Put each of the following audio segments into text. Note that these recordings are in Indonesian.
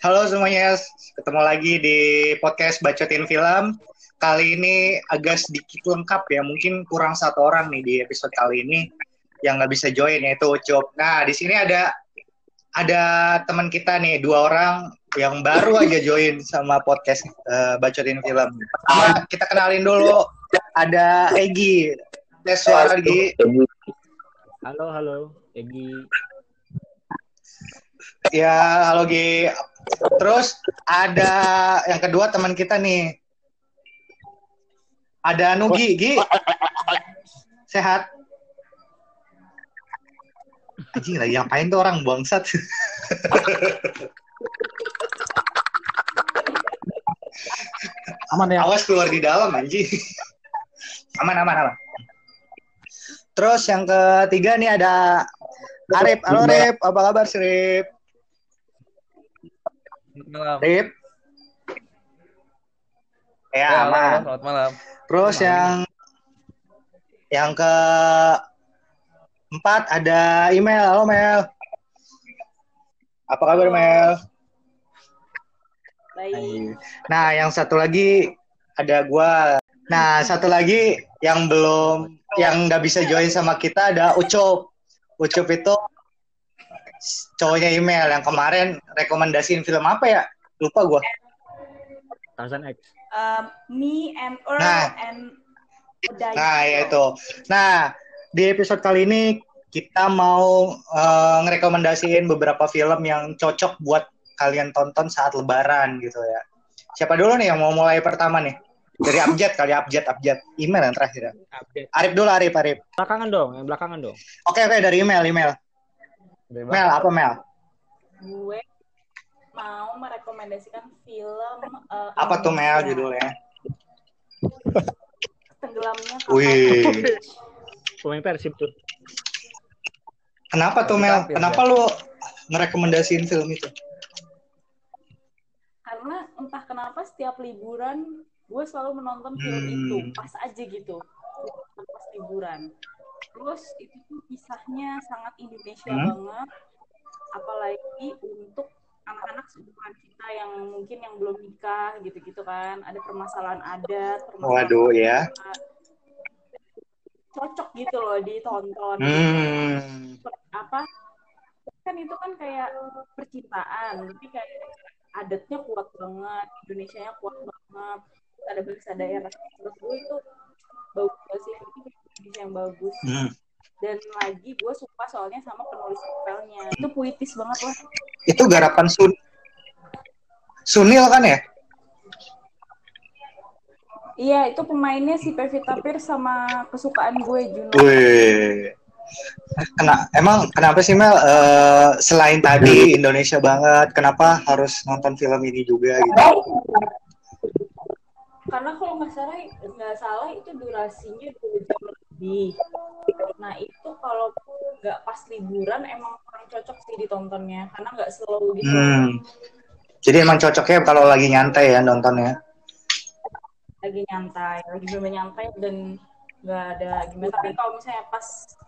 Halo semuanya, ketemu lagi di podcast Bacotin Film. Kali ini agak sedikit lengkap ya, mungkin kurang satu orang nih di episode kali ini yang nggak bisa join yaitu Ucup. Nah di sini ada ada teman kita nih dua orang yang baru aja join sama podcast uh, Bacotin Film. Pertama kita kenalin dulu ada Egi. Tes suara Egi. Halo, halo, Egi. Ya, halo Gi. Terus ada yang kedua teman kita nih. Ada Nugi, Gi. Sehat? Anjing lagi ngapain tuh orang bangsat? Aman ya? Awas keluar di dalam anjing. Aman, aman, aman. Terus yang ketiga nih ada Arif. Halo Arif, apa kabar sih Arif? malam. Rip. Ya, Ya, aman. selamat malam. Terus yang yang ke empat ada email. Halo Mel. Apa kabar Mel? Baik. Nah, yang satu lagi ada gua. Nah, satu lagi yang belum yang nggak bisa join sama kita ada Ucup. Ucup itu cowoknya email yang kemarin rekomendasiin film apa ya? Lupa gua. Tarzan X. Um, me and Earl Nah. and Uday. Nah, ya itu. Nah, di episode kali ini kita mau eh, ngerekomendasiin beberapa film yang cocok buat kalian tonton saat lebaran gitu ya. Siapa dulu nih yang mau mulai pertama nih? Dari Abjad kali Abjad, Abjad. Email yang terakhir ya. Update. Arif dulu, Arif, Arif. Belakangan dong, yang belakangan dong. Oke, oke, dari email, email. Mel, apa Mel? Gue mau merekomendasikan film uh, Apa tuh Mel judulnya? Tenggelamnya kapal Wih. Pemain Persib tuh. Kenapa tuh Mel? Tapi, Kenapa lu ngerekomendasiin film itu? Karena entah kenapa setiap liburan gue selalu menonton film Hmm. itu pas aja gitu pas liburan. Terus itu tuh kisahnya sangat Indonesia Hmm. banget, apalagi untuk anak-anak seumuran kita yang mungkin yang belum nikah gitu-gitu kan, ada permasalahan adat, permasalahan Waduh, ya. cocok gitu loh ditonton. Hmm. apa kan itu kan kayak percintaan tapi kayak adatnya kuat banget Indonesia-nya kuat banget ada bahasa daerah terus gue itu bagus sih itu Indonesia yang bagus Hmm. dan lagi gue suka soalnya sama penulis novelnya itu puitis banget lah Itu garapan Sun Sunil kan ya? iya itu pemainnya si Pevita Pierce sama kesukaan gue Juno Wih. Kena, emang kenapa sih Mel eh, selain tadi Indonesia banget, kenapa harus nonton film ini juga gitu? karena kalau nggak salah nggak salah itu durasinya dua jam lebih nah itu kalau nggak pas liburan emang kurang cocok sih ditontonnya karena nggak slow gitu Hmm. Jadi emang cocoknya kalau lagi nyantai ya nontonnya. lagi nyantai lagi bener nyantai dan nggak ada gimana tapi kalau misalnya pas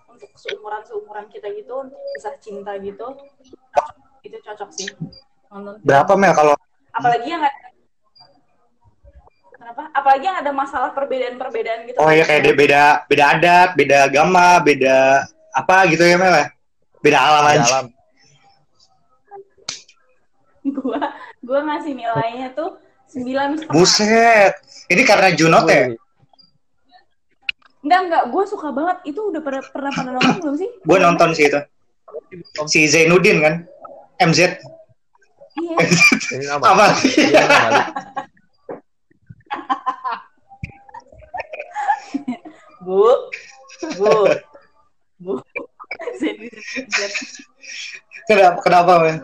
untuk seumuran seumuran kita gitu kisah cinta gitu itu cocok sih nonton. Berapa Mel kalau apalagi yang ada kenapa apalagi yang ada masalah perbedaan-perbedaan gitu oh ya kayak dia beda beda adat, beda agama, beda apa gitu ya Mel? ya? Beda alam aja. alam. gua gua ngasih nilainya tuh sembilan setengah Buset. Ini karena Junot ya? Enggak enggak gua suka banget itu udah pernah pernah pada nonton belum sih Gue nonton sih itu. Si Zainuddin kan? MZ. iya Ini nama. Apa? Ini nama. Bu bu bu Kenapa, kenapa Mel?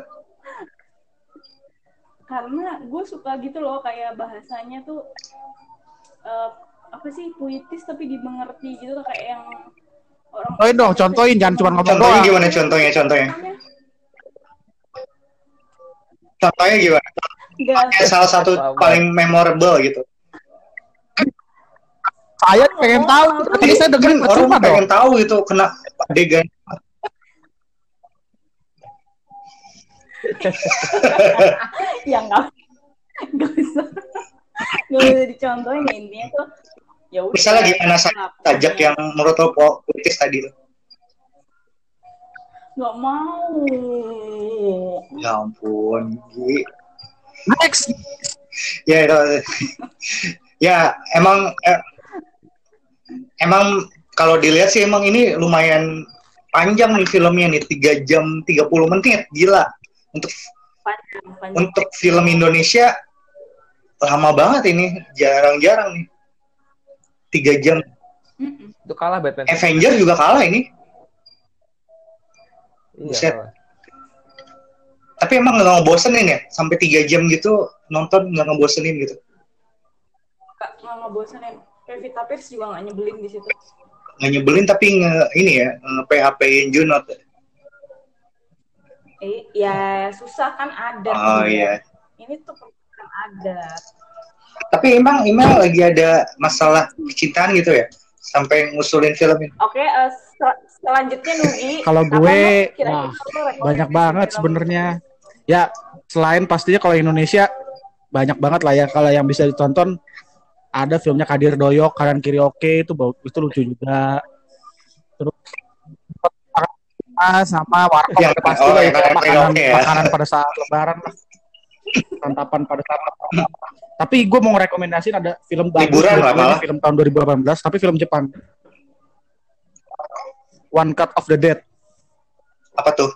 karena gue suka gitu loh kayak bahasanya tuh eh, apa sih puitis tapi dimengerti gitu tuh kayak yang orang Contohin dong, contohin, jangan cuma ngomong Contohnya doang. gimana contohnya? Contohnya? Contohnya gimana? Enggak, Kayak salah satu paling memorable gitu. Saya pengen tahu, tadi saya dengerin Kan orang percuma dong. pengen tahu gitu kena adegan. ya nggak nggak bisa nggak bisa dicontohin ya, intinya tuh ya udah Misalnya gimana sa- Kenapa? sajak yang menurut lo po- politis tadi tuh? nggak mau Ya ampun, Gi. Next. Ya itu. ya emang eh, emang kalau dilihat sih emang ini lumayan panjang nih filmnya nih 3 jam 30 menit gila untuk panjang panjang untuk film Indonesia lama banget ini jarang-jarang nih tiga jam. Itu kalah Batman. Avenger juga kalah ini Iya, Buset. kalah. tapi emang nggak ngebosenin ya sampai tiga jam gitu nonton nggak ngebosenin gitu nggak ngebosenin Pevita Pierce juga nggak nyebelin di situ. Nggak nyebelin tapi nge ini ya PHP in Junot eh ya susah kan ada. Oh iya. Ini tuh kan ada. Tapi emang emang lagi ada masalah kecintaan gitu ya? Sampai ngusulin film ini? Oke eh, sel- selanjutnya Nugi Kalau gue, lo rekomendasi banyak banget sebenarnya. Ya, selain pastinya kalau Indonesia banyak banget lah ya. Kalau yang bisa ditonton ada filmnya Kadir Doyok, Kanan Kiri Oke itu bau- itu lucu juga. Terus Ah, sama warkop Yang- udah pasti oh, lah Kiri makanan Oke ya. makanan pada saat lebaran lah. Santapan pada saat lebaran. Tapi gue mau ngerekomendasiin ada film bagus Liburan lah malah. film tahun 2018 tapi film Jepang. One Cut of the Dead. apa tuh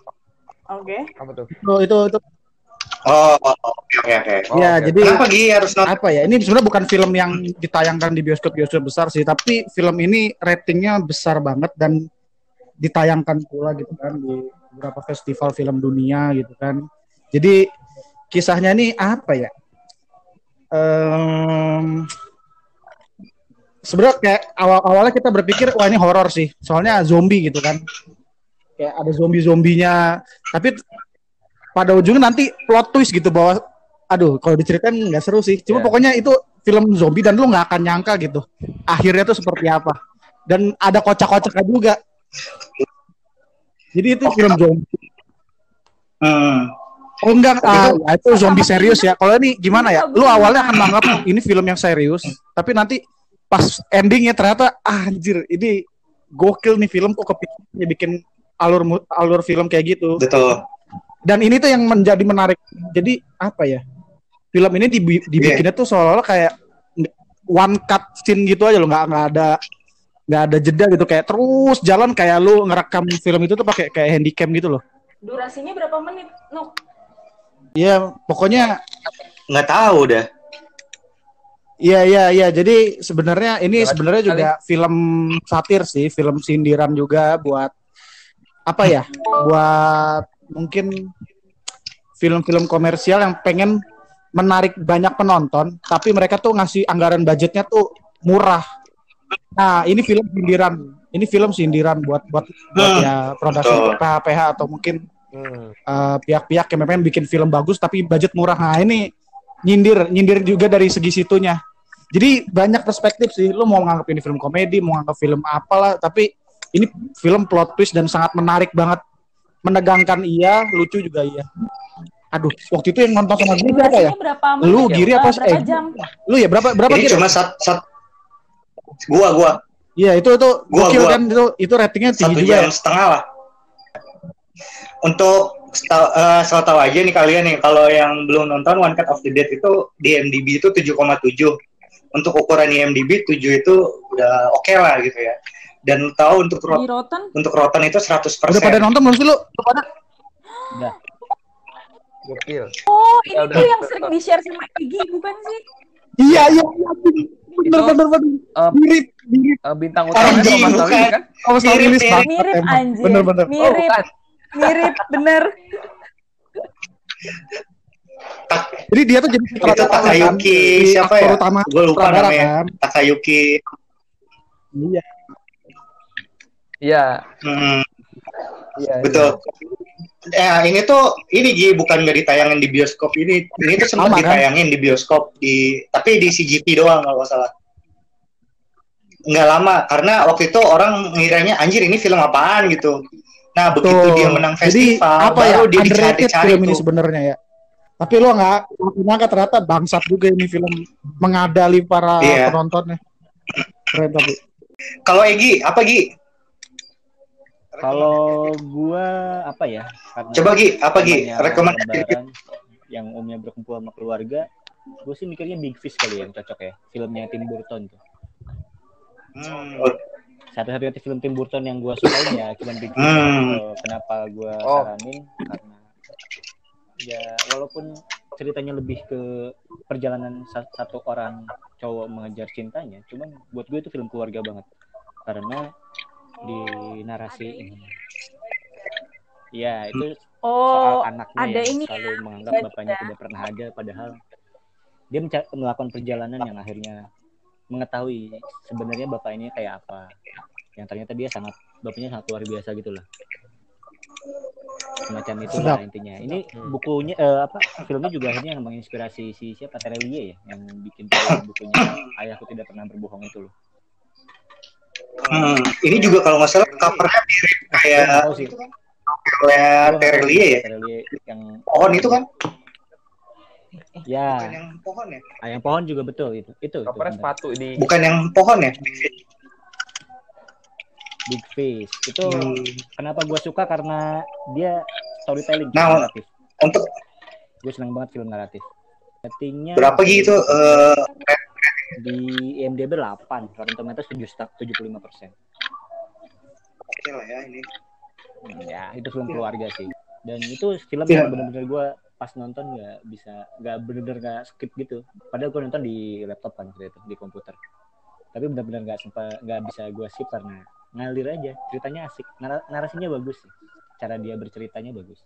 oke Apa tuh? Itu itu, itu oh oh, oke oke oke. Oh, ya oke. jadi kenapa Gi harus nonton? apa ya ini sebenarnya bukan film yang ditayangkan di bioskop bioskop besar sih tapi film ini ratingnya besar banget dan ditayangkan pula gitu kan di beberapa festival film dunia gitu kan. Jadi kisahnya ini apa ya? Em, sebenarnya kayak awal awalnya kita berpikir wah ini horor sih soalnya zombie gitu kan. Kayak ada zombie zombinya tapi pada ujungnya nanti plot twist gitu bahwa aduh kalau diceritain nggak seru sih. Cuma Ya. pokoknya itu film zombie dan lu nggak akan nyangka gitu akhirnya tuh seperti apa. Dan ada kocak-kocaknya juga. Jadi itu film zombie. Hmm. oh enggak ah, ya itu zombie serius ya. Kalau ini gimana ya? Lu awalnya akan menganggap ini film yang serius tapi nanti pas endingnya ternyata ah, anjir ini gokil nih film kok kepikirannya bikin alur alur film kayak gitu. Betul dan ini tuh yang menjadi menarik. Jadi apa ya? Film ini dibi- dibikinnya tuh seolah-olah kayak one cut scene gitu aja loh. Nggak nggak ada nggak ada jeda gitu. Kayak terus jalan kayak lu ngerekam film itu tuh pakai kayak handycam gitu loh. Durasinya berapa menit Nuk? Iya pokoknya nggak tahu dah iya iya iya. Jadi sebenarnya ini sebenarnya juga film satir sih. Film sindiran juga buat apa ya? Buat mungkin film-film komersial yang pengen menarik banyak penonton tapi mereka tuh ngasih anggaran budgetnya tuh murah. Nah ini film sindiran. Ini film sindiran buat buat, buat Hmm, ya produksi betul. PH PH atau mungkin Hmm. eh, pihak-pihak yang memang bikin film bagus tapi budget murah. Nah ini nyindir nyindir juga dari segi situnya. Jadi banyak perspektif sih. Lu mau nganggap ini film komedi mau nganggap film apalah tapi ini film plot twist dan sangat menarik banget menegangkan iya lucu juga iya. Aduh waktu itu yang nonton sama gue berapa ya? berapa menit Lu, ya? Giri, apa Eh, sih? Eh, jam? lu ya berapa berapa ini kira? cuma sat, sat gua gua. Iya itu itu Gua- gua. kan itu itu ratingnya tinggi satu juga ya? jam setengah lah. Untuk seta- eh, asal tahu aja nih kalian nih kalau yang belum nonton One Cut of the Dead itu di IMDb itu 7,7 untuk ukuran IMDb 7 itu udah oke lah gitu ya dan lu tahu untuk di rot Rotten untuk Rotten itu 100% udah pada nonton belum sih lu Udah pada Gokil. oh ini Ya udah. tuh yang sering di share sama Egi bukan sih iya iya iya. bener Itu- bener bener Eh, mirip mirip eh, bintang utamanya Anjing, Mas Sawi bukan. kan? Oh, Star Mirip, mirip. banget mirip anjir Bener bener. Oh, mirip bukan. mirip bener Jadi dia tuh jadi itu Takayuki Di siapa ya Utama gue lupa namanya kan. Takayuki Iya. Iya. Hmm, Iya. betul Ya ini tuh ini Gi bukan nggak ditayangin di bioskop ini ini tuh sempat kan? ditayangin di bioskop di tapi di CGV doang kalau nggak salah nggak lama karena waktu itu orang ngiranya anjir ini film apaan gitu nah begitu Tuh. dia menang Jadi festival apa ya? baru dia Underrated dicari-cari film ini sebenarnya ya. Tapi lo nggak nggak nyangka ternyata bangsat juga ini film mengadali para Iya. penontonnya. Keren tapi. Kalau Egi, apa Gi? Kalau gua apa ya? Karena Coba Gi, apa Gi? Rekomendasi yang umumnya berkumpul sama keluarga, gue sih mikirnya Big Fish kali ya yang cocok ya. Filmnya Tim Burton tuh. Hmm. Satu-satunya film Tim Burton yang gue sukain ya cuma Big Fish. Hmm. Kenapa gue Oh. saranin? Karena ya walaupun ceritanya lebih ke perjalanan sa- satu orang cowok mengejar cintanya, cuman buat gue itu film keluarga banget karena di narasi ini. Ya itu soal Oh, anaknya ada yang ini selalu menganggap baca. bapaknya tidak pernah ada padahal dia melakukan perjalanan yang akhirnya mengetahui sebenarnya bapak ini kayak apa. Yang ternyata dia sangat bapaknya sangat luar biasa gitu lah semacam itu lah intinya. Ini bukunya eh, apa filmnya juga akhirnya yang menginspirasi si siapa? Terelie ya yang bikin bukunya. Ayahku tidak pernah berbohong itu loh Hmm. Ini juga kalau nggak salah covernya mirip kayak sih kayak Terelie ya. Terelie yang Pohon itu kan? ya Bukan yang pohon ya? ah, yang pohon juga betul itu itu, itu Covernya sepatu di Bukan yang pohon ya? Big Fish itu Hmm. kenapa gue suka karena dia storytelling Nah, naratif Untuk gue seneng banget film naratif settingnya berapa gitu? Eh, di IMDb 8 Rotten Tomatoes 7 75 persen. Oke lah ya ini. ya itu film keluarga sih. Dan itu film Iya. yang bener-bener gue pas nonton nggak bisa nggak bener-bener nggak skip gitu. Padahal gue nonton di laptop kan waktu itu di komputer. Tapi bener-bener nggak sempat nggak bisa gue skip karena ngalir aja. Ceritanya asik. Nar- narasinya bagus sih. Cara dia berceritanya bagus.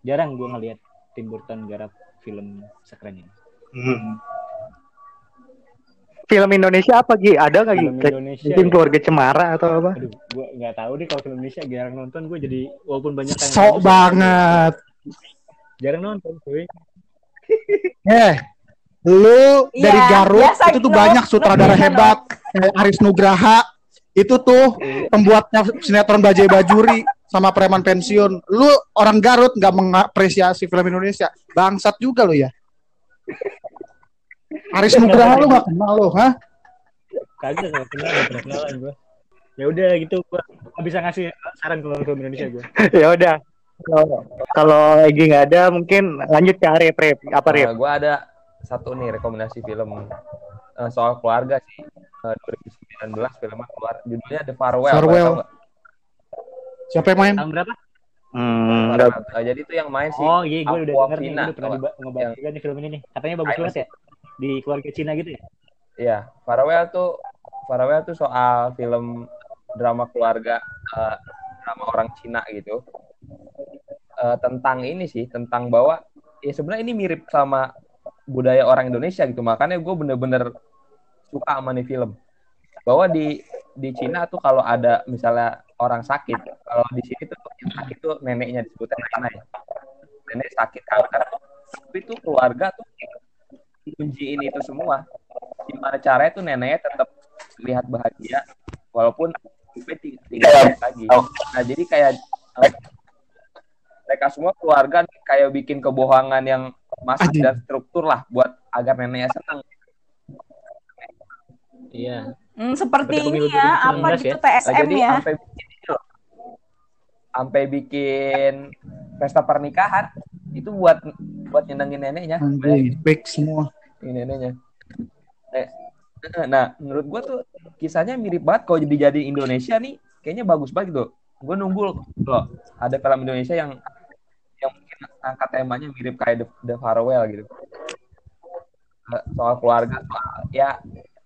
Jarang gue ngeliat Tim Burton garap film sekeren ini. Hmm. Film Indonesia apa Gi? Ada nggak Gi? Kayak Indonesia Mungkin ya. keluarga Cemara atau apa? Aduh, gue nggak tahu deh kalau film Indonesia jarang nonton gue jadi walaupun banyak yang Sok banget. jarang nonton cuy Eh, lu Iya, dari Garut biasa itu tuh gitu. banyak sutradara Biasa, hebat kayak Aris Nugraha. Itu tuh pembuatnya sinetron Bajai Bajuri sama preman pensiun. Lu orang Garut nggak mengapresiasi film Indonesia. Bangsat juga lu ya. Aris Nugraha lu nggak kenal lu, hah? kagak nggak kenal nggak pernah kenalan gue ya udah gitu gue bisa ngasih saran kalau film Indonesia gue ya udah. Kalau- Kalau Egi nggak ada, mungkin lanjut ke Arif, Rip. Apa Rip? Nah, gue ada satu nih rekomendasi film eh, soal keluarga sih. Eh, 2019 filmnya keluar. Judulnya The Farewell. Farewell. Siapa yang main? tahun berapa Hmm, Farewell. Eh, jadi itu yang main sih. oh iya gue udah denger nih udah pernah ngebahas juga nih film ini nih katanya bagus banget ya di keluarga Cina gitu ya Iya, Farewell tuh Farewell tuh soal film drama keluarga eh, drama orang Cina gitu. Eh, tentang ini sih, tentang bahwa ya sebenarnya ini mirip sama budaya orang Indonesia gitu. Makanya gue bener-bener suka sama nih film. Bahwa di di Cina tuh kalau ada misalnya orang sakit, kalau di sini tuh yang sakit tuh neneknya disebutnya nenek ya. Nenek sakit kanker. Tapi tuh keluarga tuh kunciin itu semua gimana caranya tuh neneknya tetap terlihat bahagia walaupun hidupnya ti- tidak baik lagi. Nah jadi kayak eh, mereka semua keluarga kayak bikin kebohongan yang Anjing. dan struktur lah buat agar neneknya senang. iya Hmm, seperti Seperti ini ya, 2019 apa ya. gitu Nah, TSM jadi ya. sampai bikin sampai bikin pesta pernikahan itu buat buat nyenengin neneknya. Anjing, fake semua. ini neneknya. Eh, Nah, menurut gua tuh kisahnya mirip banget kalau jadi jadi Indonesia nih, kayaknya bagus banget tuh. Gue nunggu loh ada film Indonesia yang yang mungkin angkat temanya mirip kayak The, The Farewell gitu. Eh, Soal keluarga, soal, ya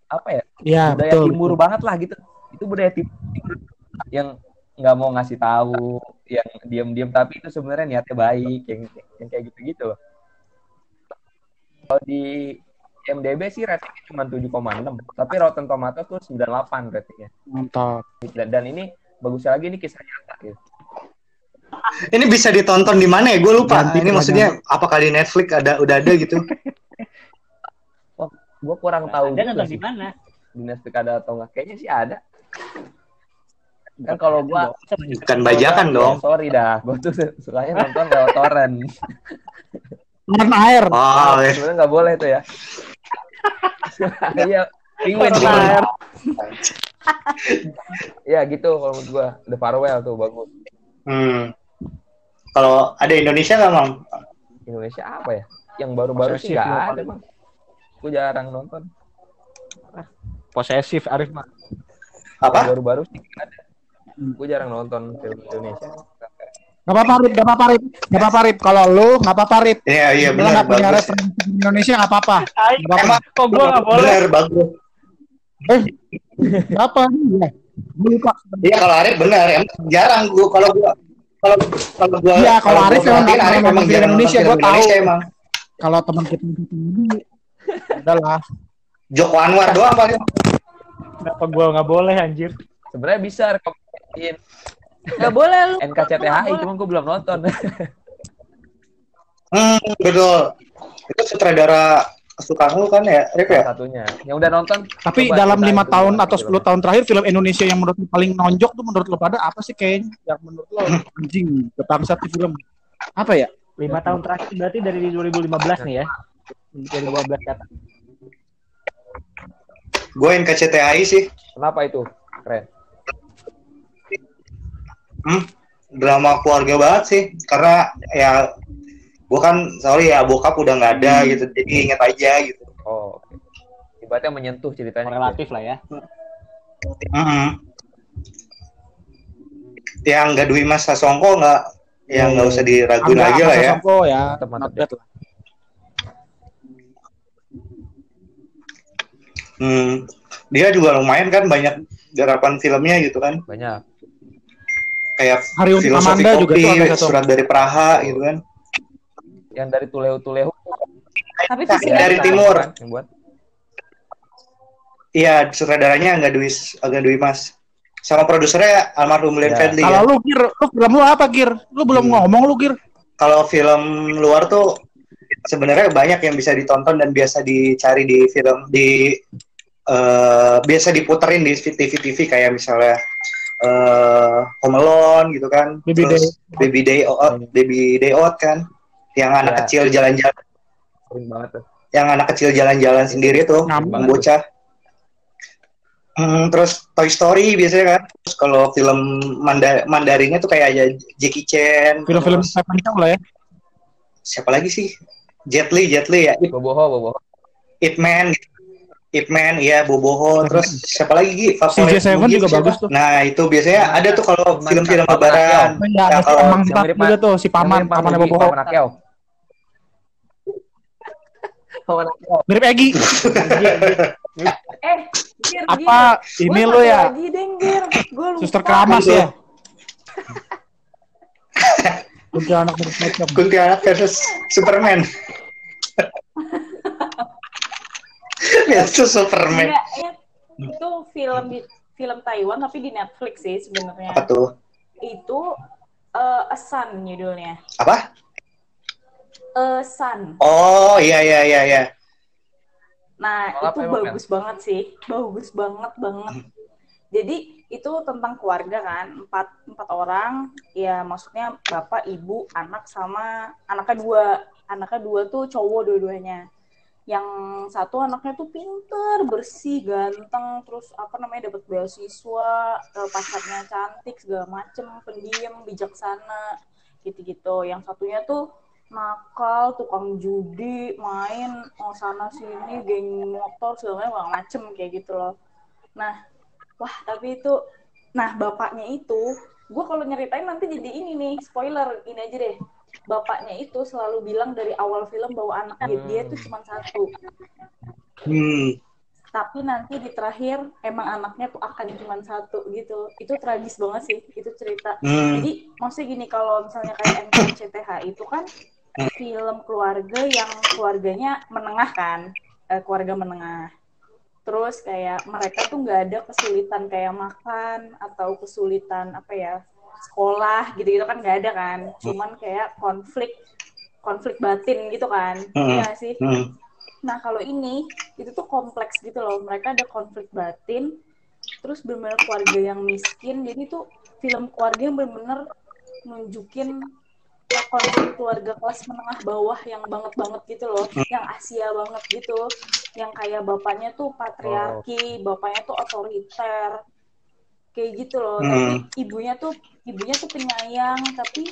apa ya Ya, budaya betul. timur banget lah gitu. Itu budaya timur yang nggak mau ngasih tahu, yang diam-diam tapi itu sebenarnya niatnya baik, yang yang kayak gitu-gitu loh. Kalau di MDB sih ratingnya cuma 7,6, tapi Rotten Tomatoes tuh 98 ratingnya. Mantap. Dan, dan ini bagusnya lagi ini kisah nyata gitu. Ini bisa ditonton di mana ya? Gue lupa. Ganti ini keranjang. maksudnya apakah di Netflix ada udah ada gitu? Gue kurang tahu dan juga nonton di sih mana di Netflix ada atau enggak. Kayaknya sih ada. Kan kalau gua Bukan bajakan Ya, dong. sorry dah, gue tuh sukanya nonton lewat torrent. Lawan air. Oh, iya. sebenarnya nggak boleh tuh ya. Iya, penguin. Penguin. air. Ya gitu kalau menurut gua. The Farewell tuh bagus. Hmm. Kalau ada Indonesia nggak, Mang? Indonesia apa ya? Yang baru-baru sih nggak lo ada. Bang. Gue jarang nonton. Posesif Arif mah. Yang Apa? baru-baru sih nggak ada. Gue jarang nonton film Indonesia. Gak apa-apa Rip, gak apa-apa Rip, gak apa-apa Rip. Kalau lu gak apa-apa Rip. Iya, iya benar gak punya referensi Indonesia gak apa-apa. Gak apa-apa. Emang Kok gua nggak boleh? benar bagus. Gak apa. Iya. Gua lupa. Iya kalau Arif benar, emang jarang gua kalau gua kalau kalau gua Iya, kalau Arif emang Arif pernah emang nonton jarang Indonesia, film tahu. Emang. Kalau teman kita ini adalah Joko Anwar doang paling. Kenapa gua nggak boleh anjir? Sebenarnya bisa rekomendasiin Gak boleh lu. NKCTHI, cuma gue belum nonton. Hmm, betul. Itu sutradara kesukaan lu kan ya, Rif ya? Satunya. Yang udah nonton. Tapi dalam lima tahun atau 10 tahun terakhir film Indonesia yang menurut lu paling nonjok tuh menurut lu pada apa sih kayaknya yang menurut lo anjing kebangsat di film apa ya? Lima tahun terakhir berarti dari 2015 nih ya. 2015 kata. Gue NKCTHI sih. Kenapa itu? Keren. Hmm, drama keluarga banget sih. Karena ya gue kan sorry ya bokap udah nggak ada gitu, jadi inget aja gitu. Oh, oke. Ibaratnya menyentuh ceritanya. Relatif lah ya. Mm-mm. Yang nggak Dwi Mas Sasongko nggak, yang nggak usah diraguin Angga lagi lah ya. Sasongko ya. Bad lah. Hmm. Dia juga lumayan kan banyak garapan filmnya gitu kan. Banyak. Kayak Hari untuk filosofi Amanda juga kopi, tuh Angga Sasongko. surat dari Praha gitu kan. Yang dari Tulehu-Tulehu. Tapi Nah, visi dari timur. Kan, yang buat. Iya, sutradaranya nggak Dwi, agak Dwi Mas. Sama produsernya almarhum Glenn Ya. Fredly Kalau ya. lu Gir, lu film lu apa Gir? Lu belum Hmm. ngomong lu Gir. Kalau film luar tuh sebenarnya banyak yang bisa ditonton dan biasa dicari di film di eh, biasa diputerin di TV-TV kayak misalnya eh Home Alone gitu kan. Baby Terus Baby Day Out, Baby Day Out kan. Yang anak Ya. kecil jalan-jalan, Sering banget tuh. yang anak kecil jalan-jalan sendiri tuh, Ngambek. yang bocah. Hmm, terus Toy Story biasanya kan. Terus kalau film Manda Mandarinnya tuh kayak aja Jackie Chan. Film-film Stephen Chow lah ya. siapa lagi sih? Jet Li, Jet Li ya. Boboho, Boboho. Ip Man, gitu. Ip Man, iya Boboho. Terus siapa lagi Gi? CJ Favorit Seven lu, Gi, juga siapa? bagus tuh. Nah itu biasanya ada tuh kalau Paman- film-film Paman lebaran. Iya, Nah, kalau mirip juga tuh, si Paman, Rudy, Boboho. Paman Akel. Paman Akel. Mirip Egi. Eh, Gir, Apa Gir. ini satu ya? Lagi deh, Gir. Gua lupa. Suster Keramas ya. Kuntilanak versus Superman. versus Superman. Enggak, ya, itu film di film Taiwan tapi di Netflix sih sebenarnya. Apa tuh? Itu eh, A Sun judulnya. Apa? A Sun. Oh iya iya iya iya. Nah, Soal itu bagus banget sih. Bagus banget banget. Jadi itu tentang keluarga kan, empat empat orang, ya maksudnya bapak, ibu, anak sama anaknya dua, anaknya dua tuh cowok dua-duanya. Yang satu anaknya tuh pinter, bersih, ganteng, terus apa namanya dapat beasiswa, eh, pacarnya cantik segala macem, pendiam, bijaksana, gitu-gitu. Yang satunya tuh nakal, tukang judi, main oh, sana sini, geng motor segala macem kayak gitu loh. Nah, wah tapi itu, nah bapaknya itu, gue kalau nyeritain nanti jadi ini nih spoiler, ini aja deh. Bapaknya itu selalu bilang dari awal film bahwa anaknya Hmm. dia tuh cuma satu, Hmm. tapi nanti di terakhir emang anaknya tuh akan cuma satu gitu. Itu tragis banget sih, itu cerita. Hmm. Jadi maksudnya gini kalau misalnya kayak NKCTH itu kan film keluarga yang keluarganya menengah kan, eh, keluarga menengah. Terus kayak mereka tuh nggak ada kesulitan kayak makan atau kesulitan apa ya sekolah gitu-gitu kan nggak ada kan. Cuman kayak konflik konflik batin gitu kan, Hmm. Iya sih. Hmm. Nah, kalau ini itu tuh kompleks gitu loh. Mereka ada konflik batin, terus benar-benar keluarga yang miskin. Jadi tuh film keluarga yang benar-benar nunjukin konflik keluarga kelas menengah bawah yang banget banget gitu loh, yang Asia banget gitu, yang kayak bapaknya tuh patriarki, bapaknya tuh otoriter, kayak gitu loh. Hmm. Tapi ibunya tuh ibunya tuh penyayang, tapi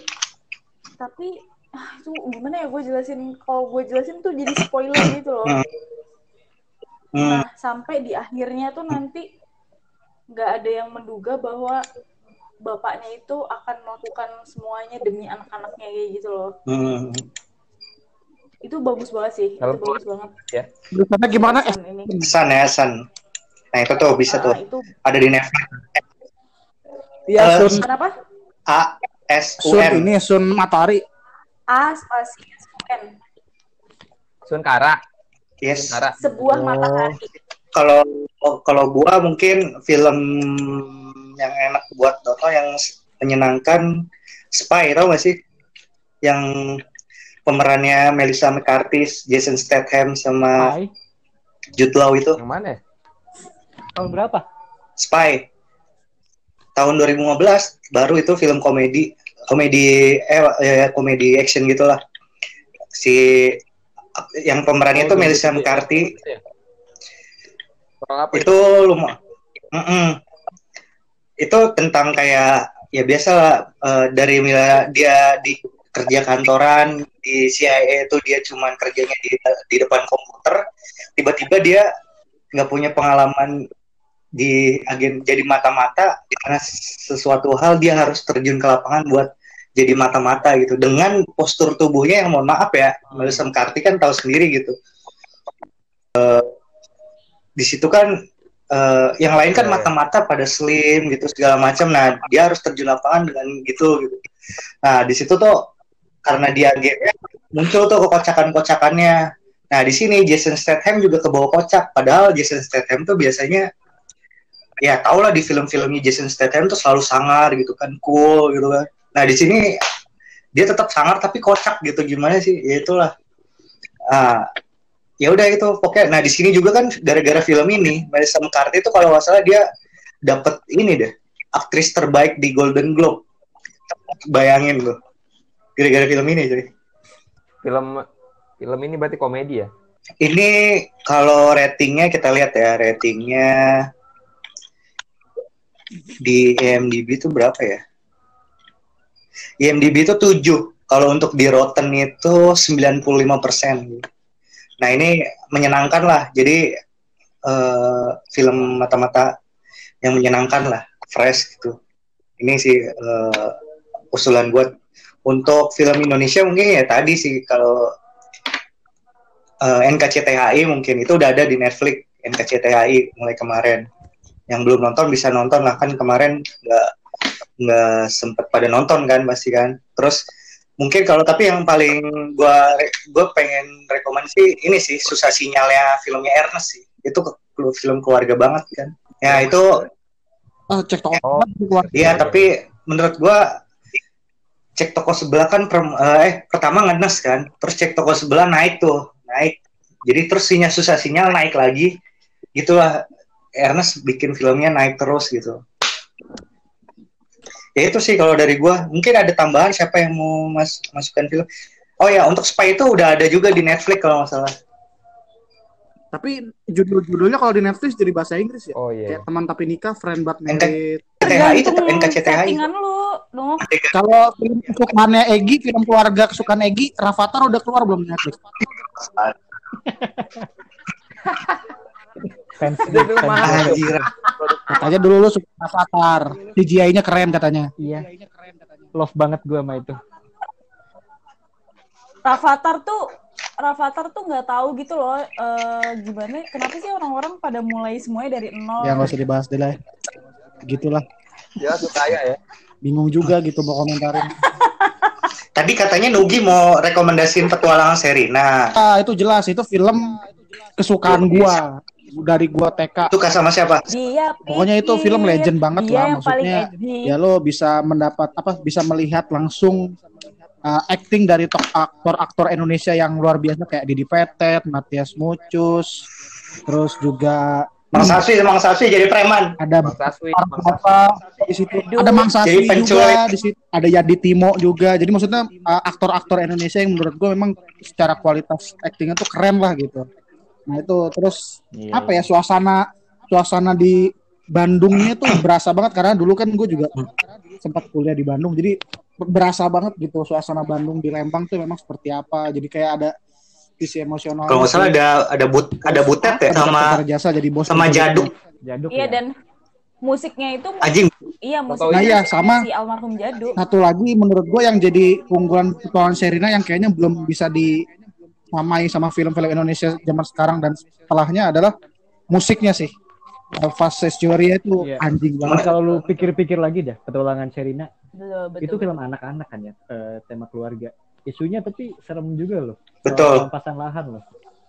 tapi ah, itu gimana ya gue jelasin? Kalau gue jelasin tuh jadi spoiler gitu loh. Hmm. Hmm. Nah, sampai di akhirnya tuh nanti nggak ada yang menduga bahwa bapaknya itu akan melakukan semuanya demi anak-anaknya kayak gitu loh. Hmm. Itu bagus banget sih, Kalau itu bagus banget. Berusaha gimana? Eh, Pesan ini. San ya San. Nah itu tuh bisa Ah, tuh itu ada di Netflix. Iya, Eh, Sun. kenapa? A S U Sun N. ini Sun Matahari. A spasi S U N. Sun Kara, Yes. Sun Kara. Sebuah Oh. matahari. Kalau kalau gua mungkin film yang enak buat Dono yang menyenangkan Spy tau gak sih? Yang pemerannya Melissa McCarthy, Jason Statham sama Hai, Jude Law itu Yang mana? ya? tahun berapa? Spy tahun 2015 baru itu film komedi komedi eh, eh, komedi action gitulah si yang pemerannya itu Oh, Melissa gitu ya. McCarthy Ya. Soal apa? itu lumayan itu tentang kayak ya biasa lah eh, dari mila dia di kerja kantoran di CIA itu dia cuman kerjanya di di depan komputer tiba-tiba dia nggak punya pengalaman di agen jadi mata-mata karena sesuatu hal dia harus terjun ke lapangan buat jadi mata-mata gitu. Dengan postur tubuhnya yang mohon maaf ya Melissa McCarthy kan tahu sendiri gitu. Eh, di situ kan eh, yang lain kan Iya, iya. mata-mata pada slim gitu segala macam. Nah dia harus terjun lapangan dengan gitu gitu. Nah di situ tuh karena dia agennya muncul tuh kekocakan-kocakannya nah di sini Jason Statham juga kebawa kocak. Padahal Jason Statham tuh biasanya ya tau lah di film-filmnya Jason Statham tuh selalu sangar gitu kan cool gitu kan. Nah di sini dia tetap sangar tapi kocak gitu gimana sih? Ya itulah. Ah ya udah itu pokoknya. Nah di sini juga kan gara-gara film ini Melissa McCarthy itu kalau nggak salah dia dapat ini deh aktris terbaik di Golden Globe. Bayangin loh gara-gara film ini jadi Film film ini berarti komedi ya? ini kalau ratingnya kita lihat ya ratingnya di IMDb itu berapa ya? IMDb itu 7 kalau untuk di Rotten itu 95 nah ini menyenangkan lah. Jadi eh, film mata-mata yang menyenangkan lah. Fresh gitu. Ini sih eh, usulan buat untuk film Indonesia mungkin ya tadi sih. Kalau eh, NKCTHI mungkin. Itu udah ada di Netflix NKCTHI mulai kemarin yang belum nonton bisa nonton lah kan kemarin nggak nggak sempet pada nonton kan pasti kan terus mungkin kalau tapi yang paling gua gue pengen rekomendasi ini sih susah sinyalnya filmnya Ernest sih itu ke- film keluarga banget kan ya itu Ah, cek toko Oh. Iya, tapi menurut gua cek toko sebelah kan per- eh pertama ngenes kan, terus cek toko sebelah naik tuh, naik. Jadi terus sinyal susah sinyal naik lagi. Gitulah Ernest bikin filmnya naik terus gitu. Ya itu sih kalau dari gua. Mungkin ada tambahan siapa yang mau mas masukkan film. Oh ya, untuk Spy itu udah ada juga di Netflix kalau nggak salah. Tapi judul-judulnya kalau di Netflix jadi bahasa Inggris ya. Oh iya. Kayak teman tapi nikah, friend but NK married. Tergantung NKCTHI. settingan lu, dong. Kalau film kesukaannya Egi, film keluarga kesukaan Egi, Rafathar udah keluar belum di Netflix? Fans Itu mahal. Anjir. Katanya dulu lu suka Rafathar. CGI-nya keren katanya. Iya. Love banget gue sama itu. Rafathar tuh Rafathar tuh nggak tahu gitu loh eh, gimana kenapa sih orang-orang pada mulai semuanya dari nol Ya nggak usah dibahas deh lah. Gitulah. Ya kaya ya. Bingung juga gitu mau komentarin. Tadi katanya Nugi mau rekomendasiin petualangan Serina. Ah, itu jelas itu film kesukaan gua dari gua TK. Suka sama siapa? dia Pokoknya itu film legend banget dia lah, maksudnya. Ya lo bisa mendapat apa bisa melihat langsung uh, acting dari tok aktor-aktor Indonesia yang luar biasa kayak Didi Petet, Matias Mucus, terus juga Mang Saswi, Mang Saswi jadi preman. ada Saswi, Bang Saswi. apa di situ ada Mang Saswi penculik. juga di situ ada Yadi Timo juga jadi maksudnya uh, aktor-aktor Indonesia yang menurut gue memang secara kualitas aktingnya tuh keren lah gitu nah itu terus Iya. apa ya suasana suasana di Bandungnya tuh berasa banget karena dulu kan gue juga sempat kuliah di Bandung jadi berasa banget gitu suasana Bandung di Lembang tuh memang seperti apa jadi kayak ada sisi emosional Kalau nggak salah ada ada but ada butet ya sama jasa jadi bos sama Jaduk. Jaduk Iya ya. dan musiknya itu Anjing, iya musiknya Nah, iya, sama. si almarhum Jadu. satu lagi menurut gue yang jadi unggulan petualangan Sherina yang kayaknya belum bisa disamai sama film-film Indonesia zaman sekarang dan setelahnya adalah musiknya sih. Elvas Sesjoria itu Iya. anjing banget. kalau lu pikir-pikir lagi dah, petualangan Sherina Betul, betul. itu film anak-anak kan ya, eh, tema keluarga. Isunya tapi serem juga loh. Betul. Rampasan lahan loh.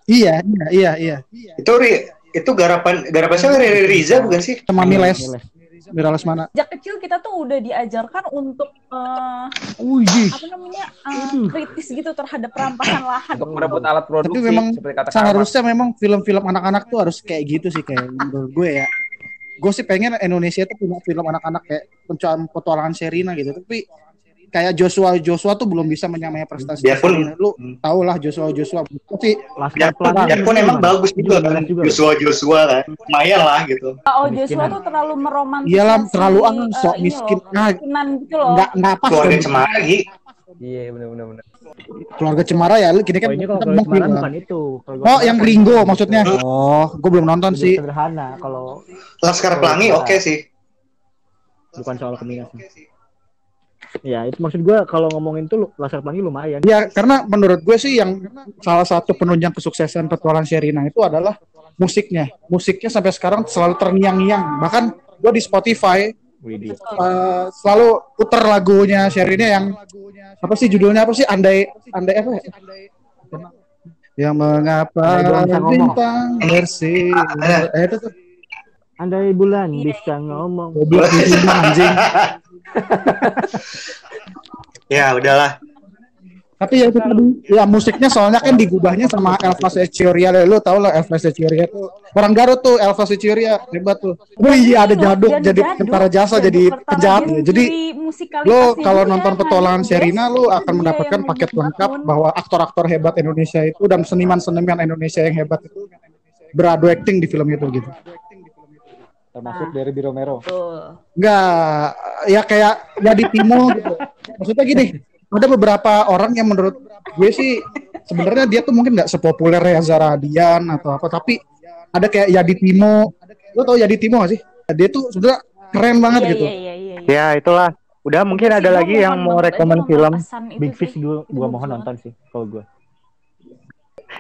Iya, iya, iya, iya. itu Ri, itu garapan garapan siapa Riri Riza bukan sih? Sama Miles, Miles. Miles mana? Sejak kecil kita tuh udah diajarkan untuk eh, Wih, apa namanya eh, kritis gitu terhadap perampasan lahan. Untuk merebut alat produksi Tapi memang kata. Seharusnya memang film-film anak-anak tuh harus kayak gitu sih kayak menurut gue ya. Gue sih pengen Indonesia tuh punya film anak-anak kayak pencapaian petualangan Sherina gitu. Tapi kayak Joshua Joshua tuh belum bisa menyamai prestasi Biarpun-. Lu tau lah Joshua Joshua. Tapi Biarpun, biarpun emang bagus juga kan. Joshua Joshua kan, lumayan lah gitu. Oh Joshua tuh terlalu meromantisasi. Iyalah, terlalu ah, eh, sok miskin. Ah. kemiskinan gitu loh. nggak nggak pas Keluarga. Cemara lagi. Iya, benar benar benar. keluarga Cemara ya. Gini kan Oh ini kalau kemarin film. bukan itu. Oh yang Ringo maksudnya. Oh, gue belum nonton sih. Sederhana kalau Laskar Pelangi oke sih. bukan soal kemiskinan. Ya itu maksud gua kalau ngomongin tuh Laskar Pelangi lumayan. Ya karena menurut gue sih yang salah satu penunjang kesuksesan petualangan Sherina itu adalah musiknya. Musiknya sampai sekarang selalu terngiang-ngiang. Bahkan gue di Spotify Widih. eh, selalu puter lagunya Sherina yang apa sih judulnya apa sih? Andai andai apa? ya? Yang mengapa Andai bulan bisa ngomong. bintang bersinar. Eh itu tuh Andai bulan bisa ngomong. goblok itu anjing. Ya udahlah. Tapi ya itu tadi, ya musiknya soalnya kan digubahnya sama Elvas Ecioria. Lu tau lah Elvas Ecioria tuh orang Garut tuh Elvas Ecioria hebat tuh. Oh iya ada jaduk jadi tentara jasa jadi penjahat. ya. Jadi lo kalau nonton petualangan Sherina lu akan mendapatkan paket lengkap bahwa aktor-aktor hebat Indonesia itu dan seniman-seniman Indonesia yang hebat itu beradu acting di film itu gitu. Termasuk dari Biro. Betul. Enggak, ya kayak jadi Timo gitu. Maksudnya gini, ada beberapa orang yang menurut gue sih sebenarnya dia tuh mungkin nggak sepopuler Reza Radian atau apa, tapi ada kayak Yadi Timo. Lo tau Yadi Timo gak sih? Dia tuh sebenarnya keren banget Iya, gitu. iya, iya, iya, iya. Ya itulah. Udah mungkin ada Gua lagi yang mohon mau rekomend film. Big. Fish gua bagus mohon nonton sih kalau gua.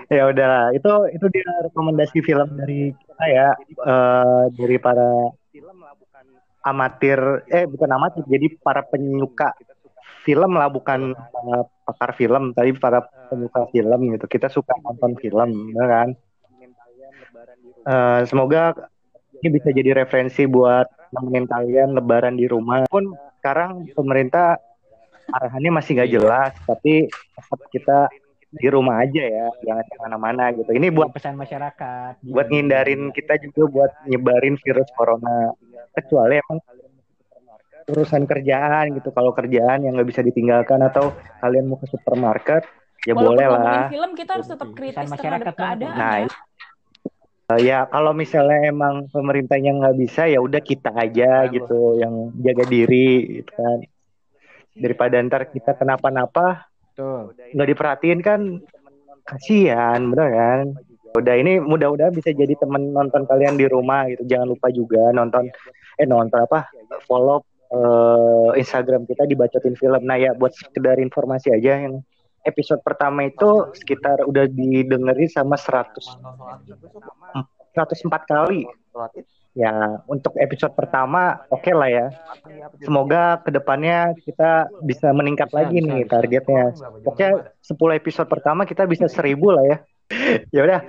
Ya udah, itu itu dia rekomendasi film dari kita ya eh, dari para amatir eh bukan amatir jadi para penyuka film lah bukan eh, pakar film tapi para penyuka film gitu. Kita suka nonton film ya kan? Eh, semoga ini bisa jadi referensi buat nemenin kalian lebaran di rumah. Pun sekarang pemerintah arahannya masih nggak jelas tapi kita di rumah aja ya jangan ke mana-mana gitu. Ini buat pesan masyarakat. buat ngindarin kita juga buat nyebarin virus corona. Kecuali emang urusan kerjaan gitu. Kalau kerjaan yang nggak bisa ditinggalkan atau kalian mau ke supermarket ya Walaupun boleh lah. film kita harus tetap kritis terhadap masyarakat, keadaan Nah, ya. Ya kalau misalnya emang pemerintahnya nggak bisa ya udah kita aja gitu yang jaga diri gitu kan. Daripada ntar kita kenapa-napa Tuh. nggak diperhatiin kan? Kasihan bener kan? Udah ini mudah-mudahan bisa jadi temen nonton kalian di rumah gitu. Jangan lupa juga nonton eh nonton apa? Follow eh, Instagram kita dibacotin film. Nah ya buat sekedar informasi aja yang episode pertama itu sekitar udah didengerin sama 100 104 kali ya untuk episode pertama oke lah ya semoga ke depannya kita bisa meningkat Bisa, lagi bisa, nih bisa. targetnya Oke, 10 episode pertama kita bisa 1000 lah ya. ya udah,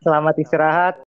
selamat istirahat.